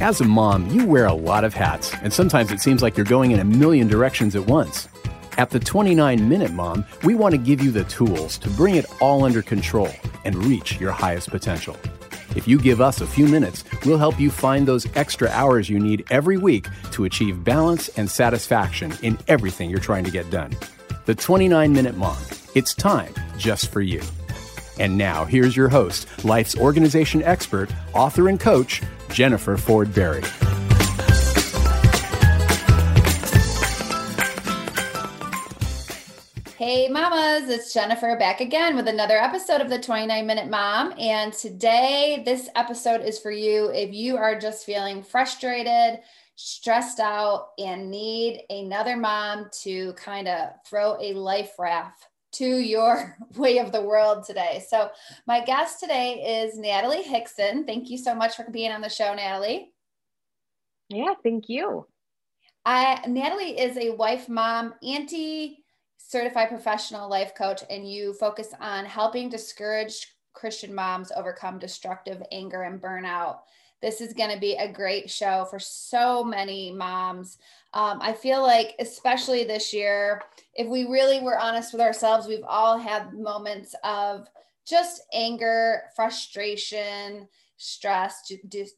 As a mom, you wear a lot of hats, and sometimes it seems like you're going in a million directions at once. At the 29 Minute Mom, we want to give you the tools to bring it all under control and reach your highest potential. If you give us a few minutes, we'll help you find those extra hours you need every week to achieve balance and satisfaction in everything you're trying to get done. The 29 Minute Mom. It's time just for you. And now, here's your host, life's organization expert, author, and coach, Jennifer Ford Berry. Hey, mamas, it's Jennifer back again with another episode of the 29 Minute Mom. And today, this episode is for you if you are just feeling frustrated, stressed out, and need another mom to kind of throw a life raft to your way of the world today. So, my guest today is Natalie Hixson. Thank you so much for being on the show, Natalie. Yeah, thank you. I, Natalie is a wife, mom, auntie, certified professional life coach, and you focus on helping discouraged Christian moms overcome destructive anger and burnout. This is going to be a great show for so many moms. Um, I feel like, especially this year, if we really were honest with ourselves, we've all had moments of just anger, frustration, stress,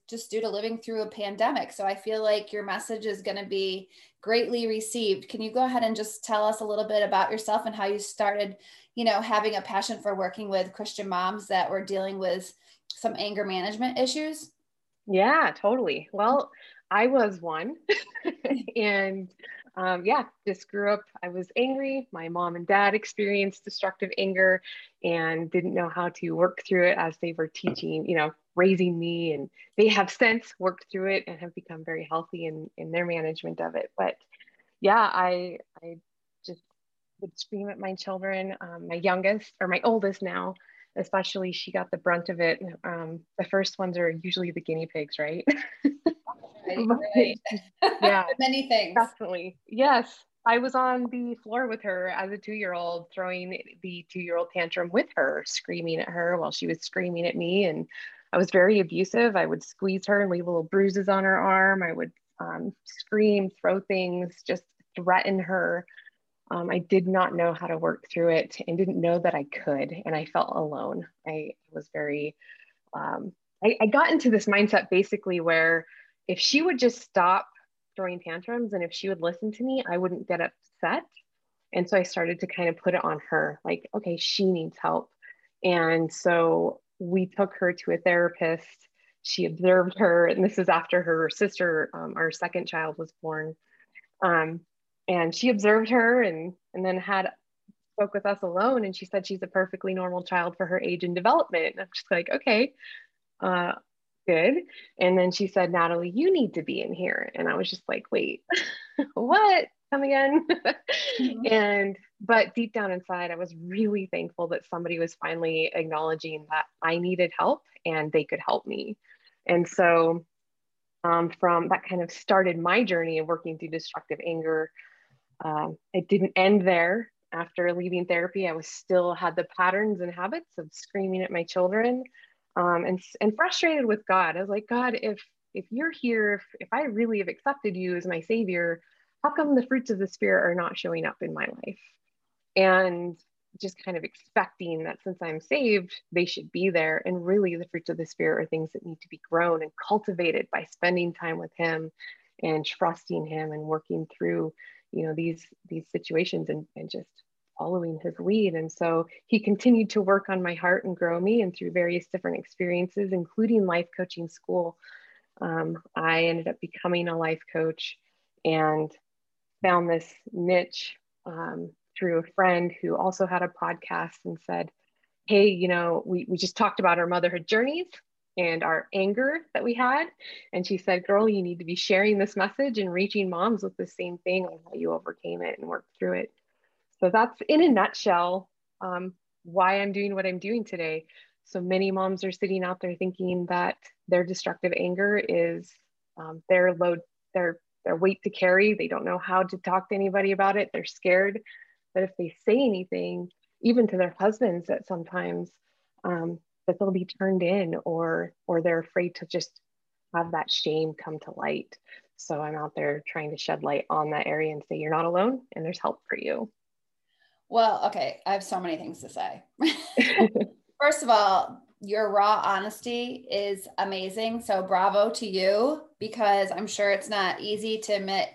just due to living through a pandemic. So I feel like your message is going to be greatly received. Can you go ahead and just tell us a little bit about yourself and how you started, you know, having a passion for working with Christian moms that were dealing with some anger management issues? Yeah, totally. Well, I was one. and um, yeah, just grew up. I was angry. My mom and dad experienced destructive anger and didn't know how to work through it as they were teaching, you know, raising me. And they have since worked through it and have become very healthy in, in their management of it. But yeah, I, I just would scream at my children. Um, my youngest or my oldest now, especially, she got the brunt of it. Um, the first ones are usually the guinea pigs, right? right, right. yeah. Many things. Definitely. Yes. I was on the floor with her as a two-year-old throwing the two-year-old tantrum with her screaming at her while she was screaming at me. And i was very abusive. I would squeeze her and leave little bruises on her arm. I would um, scream throw things just threaten her um, I did not know how to work through it and didn't know that I could. And I felt alone. I was very, um, I, I, got into this mindset basically where if she would just stop throwing tantrums and if she would listen to me, I wouldn't get upset. And so I started to kind of put it on her like, okay, she needs help. And so we took her to a therapist. She observed her, and this is after her sister, um, our second child, was born. Um, and she observed her and, and then had spoke with us alone and she said she's a perfectly normal child for her age and development. I'm just like, okay, uh, good. And then she said, Natalie, you need to be in here. And I was just like, wait, what? Come again. mm-hmm. And, but deep down inside, I was really thankful that somebody was finally acknowledging that I needed help and they could help me. And so, um, from that kind of started my journey of working through destructive anger. Um, it didn't end there. After leaving therapy, I was still had the patterns and habits of screaming at my children, um, and and frustrated with God. I was like, God, if if you're here, if, if I really have accepted you as my savior, how come the fruits of the spirit are not showing up in my life? And just kind of expecting that since I'm saved, they should be there. And really, the fruits of the spirit are things that need to be grown and cultivated by spending time with Him and trusting Him and working through, you know, these these situations and, and just following his lead. And so he continued to work on my heart and grow me. And through various different experiences, including life coaching school, um, I ended up becoming a life coach and found this niche um, through a friend who also had a podcast and said, Hey, you know, we, we just talked about our motherhood journeys and our anger that we had. And she said, Girl, you need to be sharing this message and reaching moms with the same thing on how you overcame it and worked through it. So that's in a nutshell um, why I'm doing what I'm doing today. So many moms are sitting out there thinking that their destructive anger is um, their load, their their weight to carry. They don't know how to talk to anybody about it. They're scared that if they say anything, even to their husbands, that sometimes um, that they'll be turned in, or or they're afraid to just have that shame come to light. So I'm out there trying to shed light on that area and say, you're not alone and there's help for you. Well, okay. I have so many things to say. First of all, your raw honesty is amazing. So bravo to you because I'm sure it's not easy to admit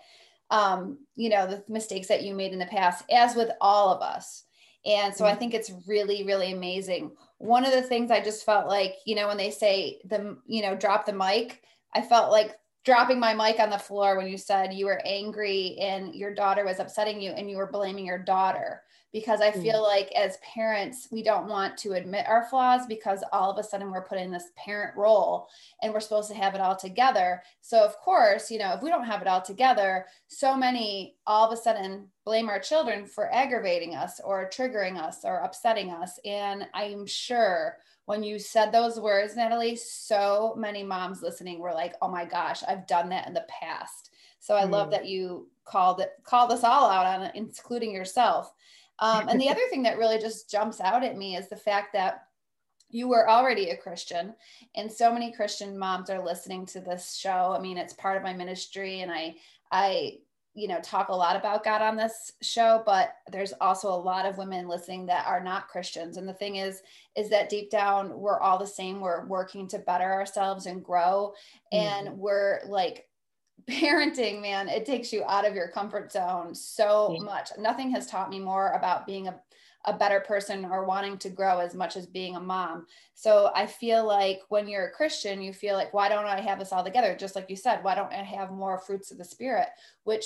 um, you know, the mistakes that you made in the past, as with all of us. And so I mm-hmm. think it's really, really amazing. One of the things I just felt like, you know, when they say the, you know, drop the mic, I felt like dropping my mic on the floor when you said you were angry and your daughter was upsetting you and you were blaming your daughter because I feel mm. like as parents, we don't want to admit our flaws because all of a sudden we're put in this parent role and we're supposed to have it all together. So, of course, you know, if we don't have it all together, so many all of a sudden blame our children for aggravating us or triggering us or upsetting us. And I'm sure when you said those words, Natalie, so many moms listening were like, oh my gosh, I've done that in the past. So I mm. love that you called it, called us all out on it, including yourself. Um, and the other thing that really just jumps out at me is the fact that you were already a Christian, and so many Christian moms are listening to this show. I mean, it's part of my ministry, and I, I, you know, talk a lot about God on this show. But there's also a lot of women listening that are not Christians, and the thing is, is that deep down we're all the same. We're working to better ourselves and grow, and mm-hmm. we're like parenting, man, it takes you out of your comfort zone so yeah. much. Nothing has taught me more about being a, a better person or wanting to grow as much as being a mom. So I feel like when you're a Christian, you feel like, why don't I have this all together? Just like you said, why don't I have more fruits of the spirit? Which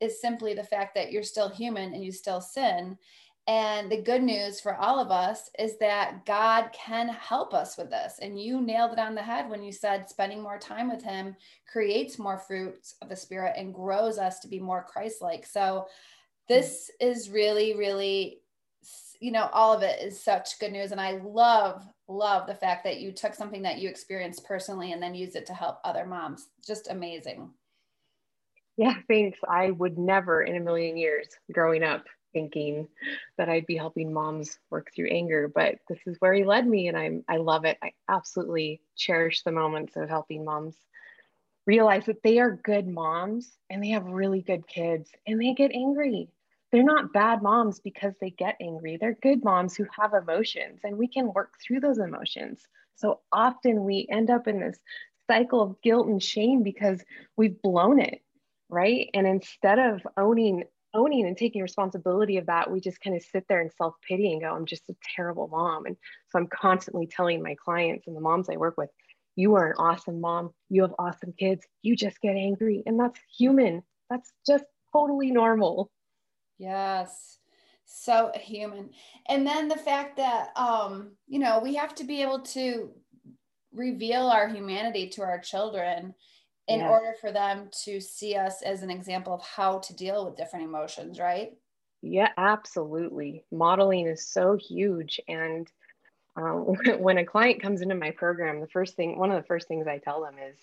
is simply the fact that you're still human and you still sin. And the good news for all of us is that God can help us with this. And you nailed it on the head when you said spending more time with Him creates more fruits of the Spirit and grows us to be more Christ like. So, this is really, really, you know, all of it is such good news. And I love, love the fact that you took something that you experienced personally and then used it to help other moms. Just amazing. Yeah, thanks. I would never in a million years growing up thinking that I'd be helping moms work through anger, but this is where he led me and I'm I love it. I absolutely cherish the moments of helping moms realize that they are good moms and they have really good kids and they get angry. They're not bad moms because they get angry. They're good moms who have emotions and we can work through those emotions. So often we end up in this cycle of guilt and shame because we've blown it, right? And instead of owning owning and taking responsibility of that, we just kind of sit there and self pity and go, I'm just a terrible mom. And so I'm constantly telling my clients and the moms I work with, you are an awesome mom. You have awesome kids. You just get angry. And that's human. That's just totally normal. Yes. So human. And then the fact that, um, you know, we have to be able to reveal our humanity to our children in yes. order for them to see us as an example of how to deal with different emotions, right? Yeah, absolutely. Modeling is so huge. And um, when a client comes into my program, the first thing, one of the first things I tell them is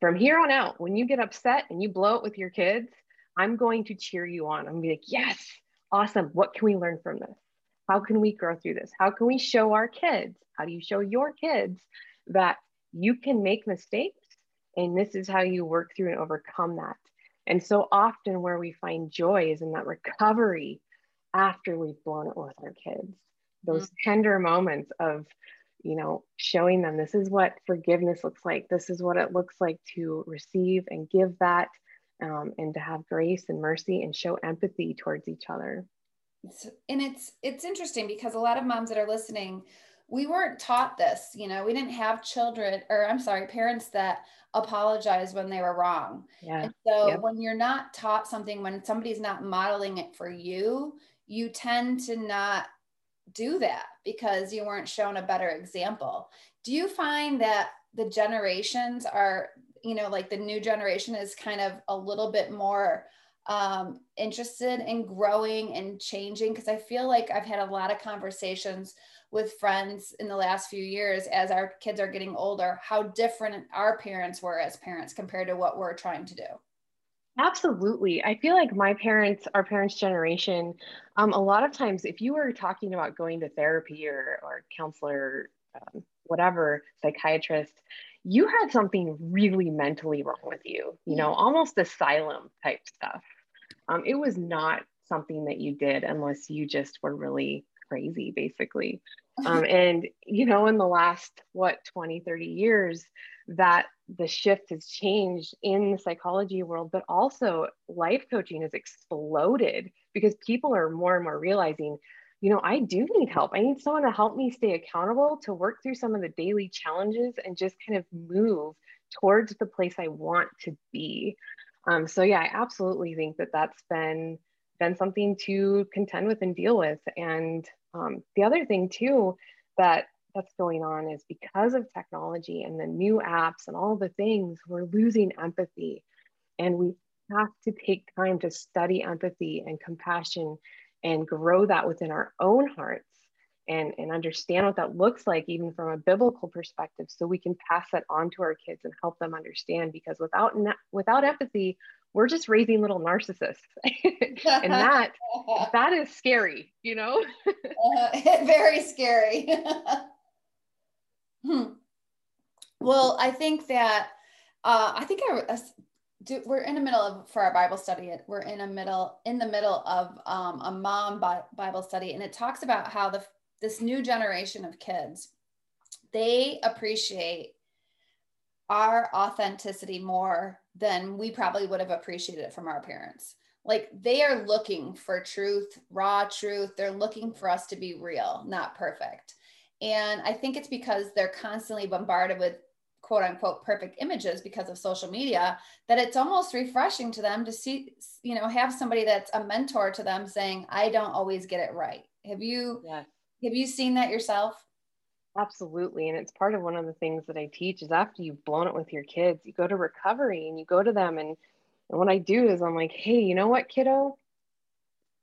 from here on out, when you get upset and you blow it with your kids, I'm going to cheer you on. I'm gonna be like, yes, awesome. What can we learn from this? How can we grow through this? How can we show our kids? How do you show your kids that you can make mistakes and this is how you work through and overcome that. And so often, where we find joy is in that recovery after we've blown it with our kids. Those mm-hmm. tender moments of, you know, showing them this is what forgiveness looks like. This is what it looks like to receive and give that, um, and to have grace and mercy and show empathy towards each other. And it's it's interesting because a lot of moms that are listening we weren't taught this you know we didn't have children or i'm sorry parents that apologize when they were wrong yeah. and so yep. when you're not taught something when somebody's not modeling it for you you tend to not do that because you weren't shown a better example do you find that the generations are you know like the new generation is kind of a little bit more um, interested in growing and changing because i feel like i've had a lot of conversations with friends in the last few years as our kids are getting older how different our parents were as parents compared to what we're trying to do Absolutely. I feel like my parents, our parents' generation, um, a lot of times, if you were talking about going to therapy or, or counselor, um, whatever, psychiatrist, you had something really mentally wrong with you, you know, almost asylum type stuff. Um, it was not something that you did unless you just were really crazy, basically. Um, and, you know, in the last, what, 20, 30 years, that the shift has changed in the psychology world, but also life coaching has exploded because people are more and more realizing you know, I do need help. I need someone to help me stay accountable, to work through some of the daily challenges and just kind of move towards the place I want to be. Um, so yeah, I absolutely think that that's been been something to contend with and deal with. And um, the other thing too that that's going on is because of technology and the new apps and all the things, we're losing empathy, and we have to take time to study empathy and compassion and grow that within our own hearts and, and understand what that looks like, even from a biblical perspective, so we can pass that on to our kids and help them understand. Because without without empathy, we're just raising little narcissists, and that that is scary, you know. uh, very scary. hmm. Well, I think that uh, I think I do, we're in the middle of for our bible study we're in a middle in the middle of um, a mom bible study and it talks about how the this new generation of kids they appreciate our authenticity more than we probably would have appreciated it from our parents. Like they are looking for truth raw truth. They're looking for us to be real not perfect. And i think it's because they're constantly bombarded with quote unquote perfect images because of social media that it's almost refreshing to them to see you know have somebody that's a mentor to them saying i don't always get it right. Have you yes. Have you seen that yourself absolutely and it's part of one of the things that i teach is after you've blown it with your kids you go to recovery and you go to them and and what i do is i'm like hey you know what kiddo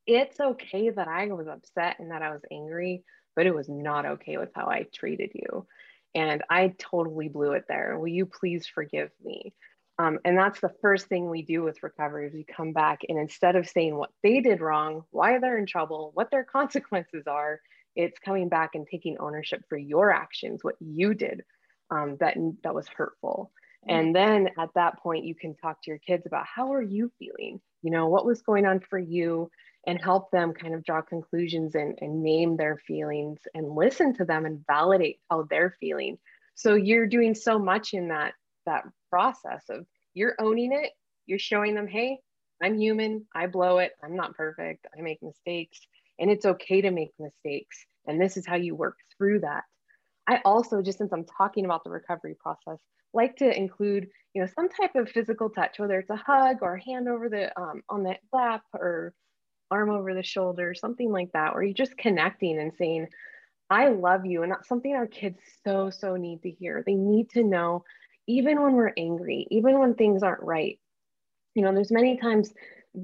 it's okay that i was upset and that i was angry but it was not okay with how i treated you and I totally blew it there. Will you please forgive me? Um, and that's the first thing we do with recovery is we come back and instead of saying what they did wrong, why they're in trouble, what their consequences are, it's coming back and taking ownership for your actions, what you did um, that that was hurtful. Mm-hmm. And then at that point, you can talk to your kids about how are you feeling? You know, what was going on for you? and help them kind of draw conclusions and, and name their feelings and listen to them and validate how they're feeling. So you're doing so much in that that process of you're owning it, you're showing them, hey, I'm human, I blow it, I'm not perfect, I make mistakes, and it's okay to make mistakes. And this is how you work through that. I also, just since I'm talking about the recovery process, like to include, you know, some type of physical touch, whether it's a hug or a hand over the um, on the lap or arm over the shoulder, something like that, where you're just connecting and saying, I love you. And that's something our kids so, so need to hear. They need to know, even when we're angry, even when things aren't right. You know, there's many times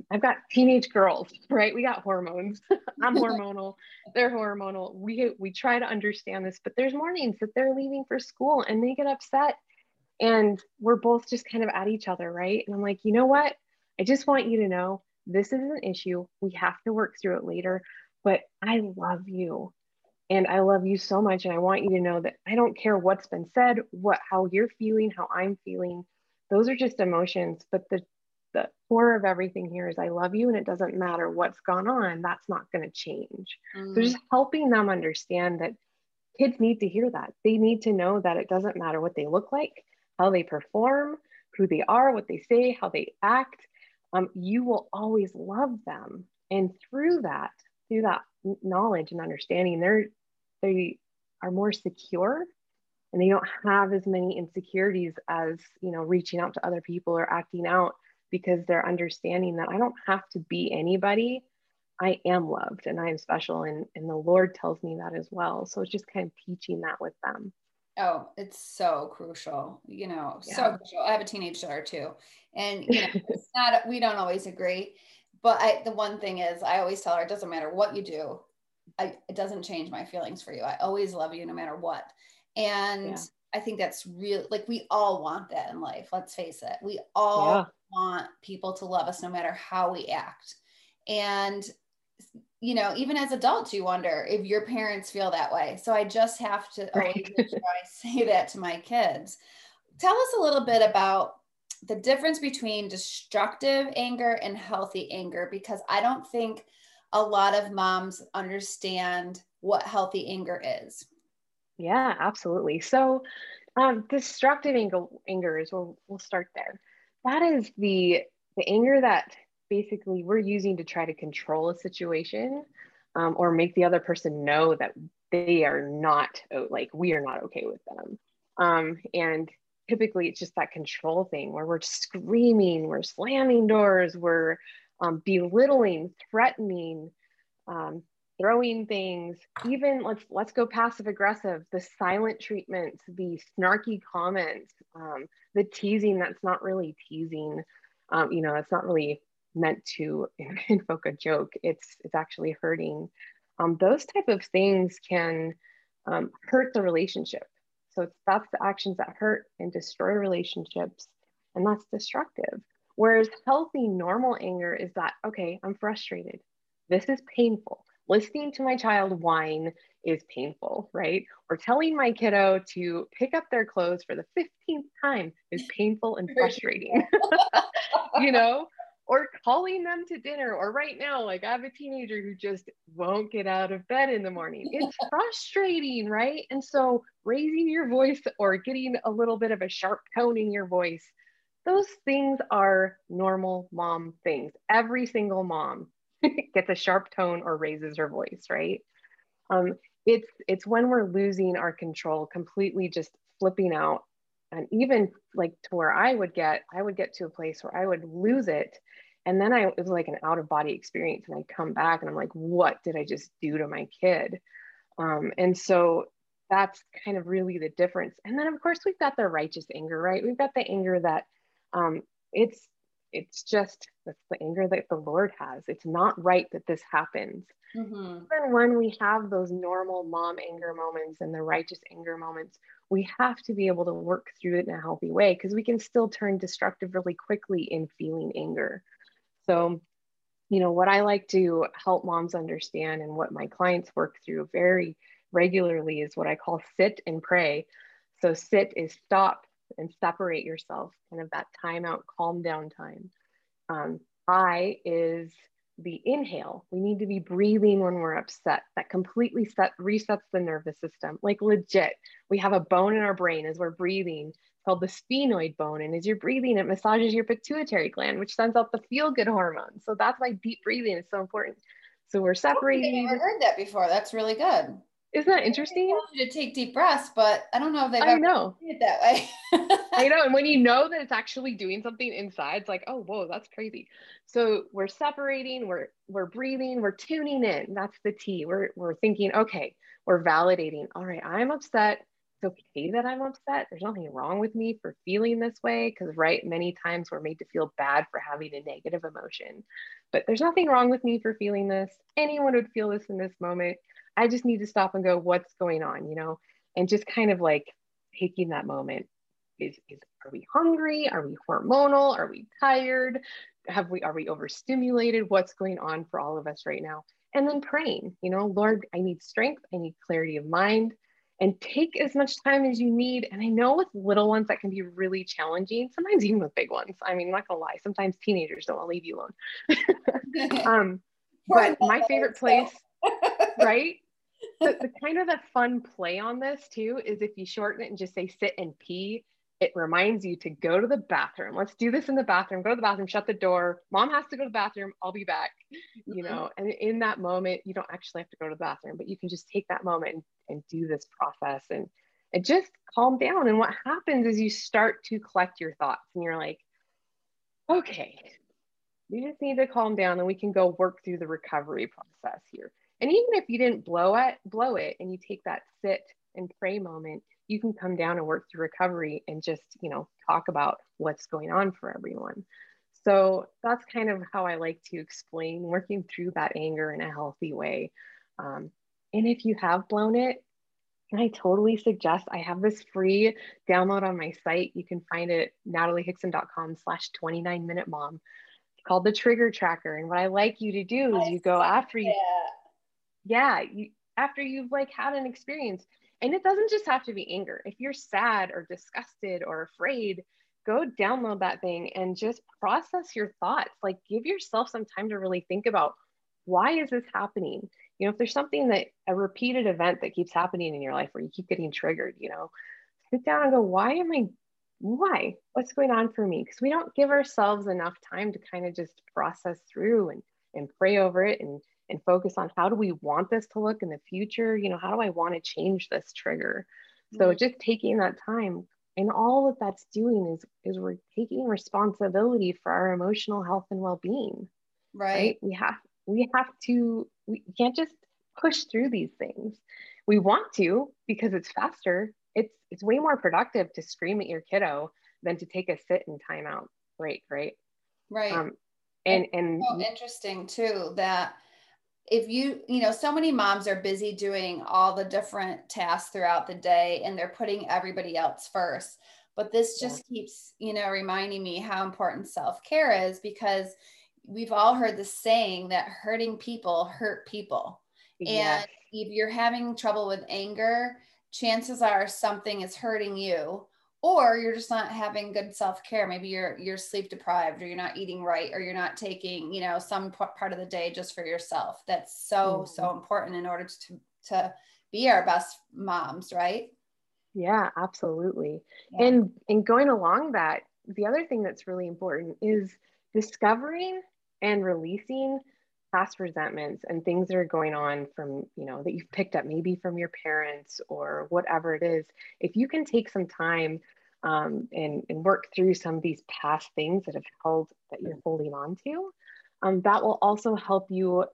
I've got teenage girls, right? We got hormones. I'm hormonal. They're hormonal. We we try to understand this, but there's mornings that they're leaving for school and they get upset and we're both just kind of at each other, right? And I'm like, "You know what? I just want you to know this is an issue. We have to work through it later, but I love you. And I love you so much. And I want you to know that I don't care what's been said, what how you're feeling, how I'm feeling. Those are just emotions. But the the core of everything here is I love you and it doesn't matter what's gone on. That's not going to change. Mm. So just helping them understand that kids need to hear that. They need to know that it doesn't matter what they look like, how they perform, who they are, what they say, how they act um, you will always love them. And through that, through that knowledge and understanding, they're they are more secure and they don't have as many insecurities as you know reaching out to other people or acting out because they're understanding that I don't have to be anybody. I am loved and I am special. And, and the Lord tells me that as well. So it's just kind of teaching that with them. Oh, it's so crucial, you know, yeah. so crucial. I have a teenage daughter too. And you know, it's not we don't always agree. But I the one thing is I always tell her it doesn't matter what you do, I, it doesn't change my feelings for you. I always love you no matter what. And yeah. I think that's real like we all want that in life. Let's face it. We all. Want people to love us no matter how we act. And you know, even as adults, you wonder if your parents feel that way. So I just have to always make sure I say that to my kids. tell us a little bit about the difference between destructive anger and healthy anger because I don't think a lot of moms understand what healthy anger is. Yeah, absolutely. So, um, destructive anger, anger is we'll, we'll start there. That is the the anger that basically we're using to try to control a situation um, or make the other person know that they are not like we are not okay with them. Um, and typically it's just that control thing where we're screaming, we're slamming doors, we're um, belittling, threatening, um, throwing things, even let's let's go passive aggressive, the silent treatments, the snarky comments, um, the teasing that's not really teasing, um, you know, it's not really meant to invoke a joke. It's it's actually hurting. Um, those type of things can um, hurt the relationship. So that's the actions that hurt and destroy relationships, and that's destructive. Whereas healthy, normal anger is that okay, I'm frustrated. This is painful listening to my child whine is painful, right? Or telling my kiddo to pick up their clothes for the 15th time is painful and frustrating, you know? Or calling them to dinner, or right now, like I have a teenager who just won't get out of bed in the morning. It's frustrating, right? And so, raising your voice or getting a little bit of a sharp tone in your voice, those things are normal mom things. Every single mom gets a sharp tone or raises her voice, right? Um, it's it's when we're losing our control, completely just flipping out, and even like to where I would get, I would get to a place where I would lose it, and then I it was like an out of body experience, and I come back and I'm like, what did I just do to my kid? Um, and so that's kind of really the difference. And then of course we've got the righteous anger, right? We've got the anger that um, it's it's just that's the anger that the Lord has. It's not right that this happens. Mm-hmm. Even when we have those normal mom anger moments and the righteous anger moments, we have to be able to work through it in a healthy way because we can still turn destructive really quickly in feeling anger. So, you know, what I like to help moms understand and what my clients work through very regularly is what I call sit and pray. So, sit is stop, and separate yourself, kind of that time out, calm down time. Um, I is the inhale. We need to be breathing when we're upset. That completely set, resets the nervous system. Like legit, we have a bone in our brain as we're breathing. It's called the sphenoid bone. And as you're breathing, it massages your pituitary gland, which sends out the feel good hormone. So that's why deep breathing is so important. So we're separating. I've never heard that before. That's really good. Isn't that interesting? you to take deep breaths, but I don't know if they've I ever know. it that way. I know. And when you know that it's actually doing something inside, it's like, oh, whoa, that's crazy. So we're separating, we're we're breathing, we're tuning in. That's the T. We're we're thinking, okay, we're validating. All right, I'm upset. It's okay that I'm upset. There's nothing wrong with me for feeling this way. Because right, many times we're made to feel bad for having a negative emotion. But there's nothing wrong with me for feeling this. Anyone would feel this in this moment I just need to stop and go, what's going on, you know, and just kind of like taking that moment. Is, is are we hungry? Are we hormonal? Are we tired? Have we are we overstimulated? What's going on for all of us right now? And then praying, you know, Lord, I need strength, I need clarity of mind, and take as much time as you need. And I know with little ones that can be really challenging, sometimes even with big ones. I mean, I'm not gonna lie, sometimes teenagers don't want to leave you alone. um, but my favorite place, right? the, the kind of the fun play on this too is if you shorten it and just say sit and pee, it reminds you to go to the bathroom. Let's do this in the bathroom. Go to the bathroom, shut the door. Mom has to go to the bathroom. I'll be back. You mm-hmm. know, and in that moment, you don't actually have to go to the bathroom, but you can just take that moment and, and do this process and and just calm down. And what happens is you start to collect your thoughts and you're like, okay, we just need to calm down and we can go work through the recovery process here. And even if you didn't blow it, blow it, and you take that sit and pray moment, you can come down and work through recovery and just, you know, talk about what's going on for everyone. So that's kind of how I like to explain working through that anger in a healthy way. Um, and if you have blown it, I totally suggest I have this free download on my site. You can find it nataliehixson.com slash 29 minute mom. It's called the trigger tracker. And what I like you to do is you go after you yeah you after you've like had an experience and it doesn't just have to be anger. If you're sad or disgusted or afraid, go download that thing and just process your thoughts. Like give yourself some time to really think about why is this happening? You know, if there's something that a repeated event that keeps happening in your life where you keep getting triggered, you know, sit down and go, why am I why? What's going on for me? Because we don't give ourselves enough time to kind of just process through and and pray over it and and focus on how do we want this to look in the future? You know, how do I want to change this trigger? So mm-hmm. just taking that time and all that that's doing is is we're taking responsibility for our emotional health and well-being. Right. right? We have we have to we can't just push through these things. We want to because it's faster. It's it's way more productive to scream at your kiddo than to take a sit and time out break, right? Right. Um, and and so interesting too that if you you know so many moms are busy doing all the different tasks throughout the day and they're putting everybody else first but this just yeah. keeps you know reminding me how important self-care is because we've all heard the saying that hurting people hurt people yes. and if you're having trouble with anger chances are something is hurting you or you're just not having good self-care maybe you're you're sleep deprived or you're not eating right or you're not taking you know some part of the day just for yourself that's so mm-hmm. so important in order to to be our best moms right yeah absolutely yeah. and and going along that the other thing that's really important is discovering and releasing past resentments and things that are going on from you know that you've picked up maybe from your parents or whatever it is if you can take some time um, and, and work through some of these past things that have held that you're holding on to um, that will also help you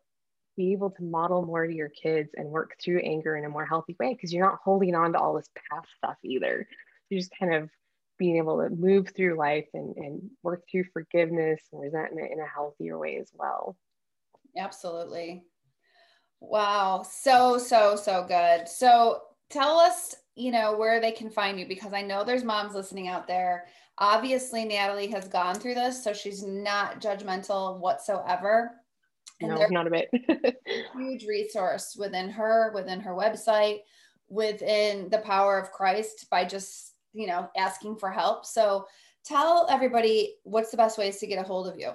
be able to model more to your kids and work through anger in a more healthy way because you're not holding on to all this past stuff either. You're just kind of being able to move through life and, and work through forgiveness and resentment in a healthier way as well Absolutely. Wow. So, so, so good. So tell us, you know, where they can find you because I know there's moms listening out there. Obviously, Natalie has gone through this, so she's not judgmental whatsoever. And no, not a bit. huge resource within her, within her website, within the power of Christ by just, you know, asking for help. So tell everybody what's the best ways to get a hold of you.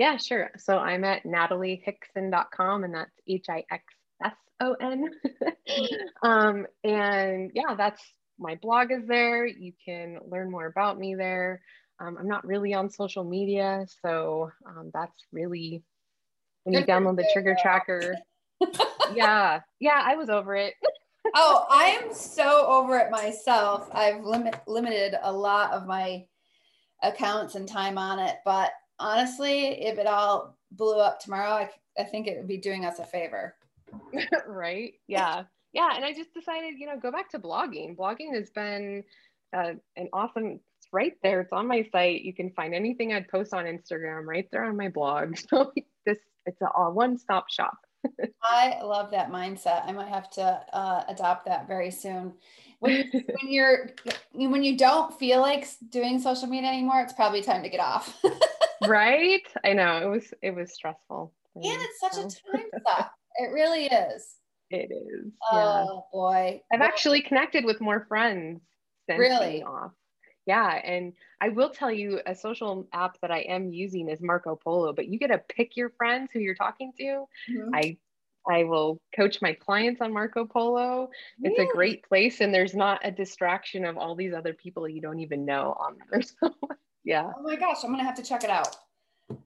Yeah, sure. So I'm at nataliehixson.com and that's H I X S O N. um, and yeah, that's my blog is there. You can learn more about me there. Um, I'm not really on social media, so um, that's really when you download the trigger tracker. yeah, yeah, I was over it. oh, I am so over it myself. I've limit, limited a lot of my accounts and time on it, but honestly, if it all blew up tomorrow, I, I think it would be doing us a favor. right. Yeah. Yeah. And I just decided, you know, go back to blogging. Blogging has been uh, an awesome, it's right there. It's on my site. You can find anything I'd post on Instagram right there on my blog. So this, it's a, one stop shop. I love that mindset. I might have to uh, adopt that very soon. When, when you're when you don't feel like doing social media anymore, it's probably time to get off right? I know it was it was stressful. And it's such a time suck. It really is. It is. Oh yeah. boy. I've actually connected with more friends since really? being off. Yeah. And I will tell you a social app that I am using is Marco Polo, but you get to pick your friends who you're talking to. Mm-hmm. I I will coach my clients on Marco Polo. It's a great place and there's not a distraction of all these other people you don't even know on there. So yeah. Oh my gosh, I'm gonna have to check it out.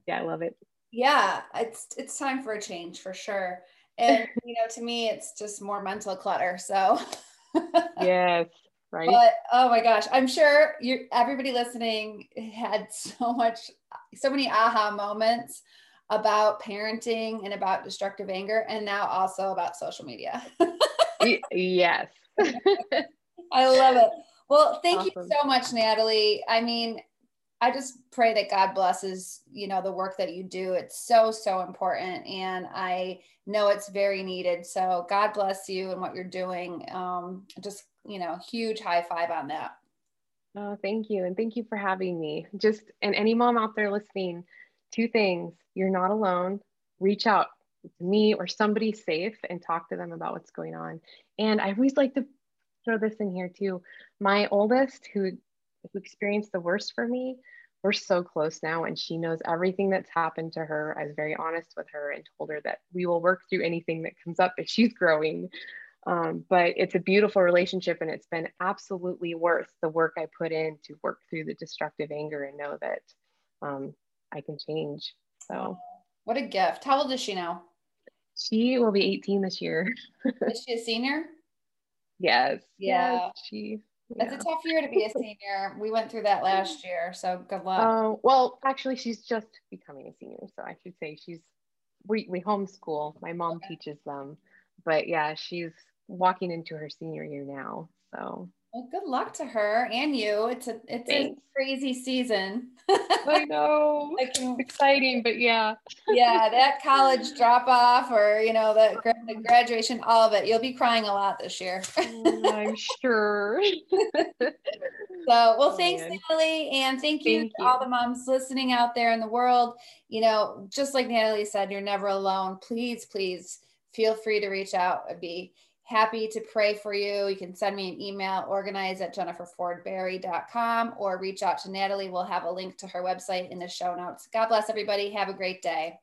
Yeah, I love it. Yeah, it's it's time for a change for sure. And you know, to me, it's just more mental clutter. So yes, right. But oh my gosh, I'm sure you everybody listening had so much, so many aha moments about parenting and about destructive anger, and now also about social media. yes. I love it. Well, thank awesome. you so much, Natalie. I mean, I just pray that God blesses, you know, the work that you do. It's so, so important. And I know it's very needed. So God bless you and what you're doing. Um, just, you know, huge high five on that. Oh, thank you. And thank you for having me. Just, and any mom out there listening, two things you're not alone. Reach out to me or somebody safe and talk to them about what's going on. And I always like to throw this in here too. My oldest, who who experienced the worst for me, we're so close now, and she knows everything that's happened to her. I was very honest with her and told her that we will work through anything that comes up as she's growing. Um, but it's a beautiful relationship, and it's been absolutely worth the work I put in to work through the destructive anger and know that um, I can change. So, what a gift! How old is she now? She will be 18 this year. is she a senior? Yes. Yeah. Yes, she. It's a tough year to be a senior. We went through that last year, so good luck. Uh, well, actually, she's just becoming a senior, so I should say she's. We we homeschool. My mom okay. teaches them, but yeah, she's walking into her senior year now. So well, good luck to her and you. It's a it's Thanks. a crazy season. I know. it's exciting, but yeah. yeah, that college drop off or you know the, the graduation, all of it. You'll be crying a lot this year. Mm, I'm sure. so, well, oh, thanks. Natalie, and thank you thank to you. all the moms listening out there in the world. You know, just like Natalie said, you're never alone. Please, please feel free to reach out. I'd be happy to pray for you. You can send me an email, organize at jenniferfordberry.com, or reach out to Natalie. We'll have a link to her website in the show notes. God bless everybody. Have a great day.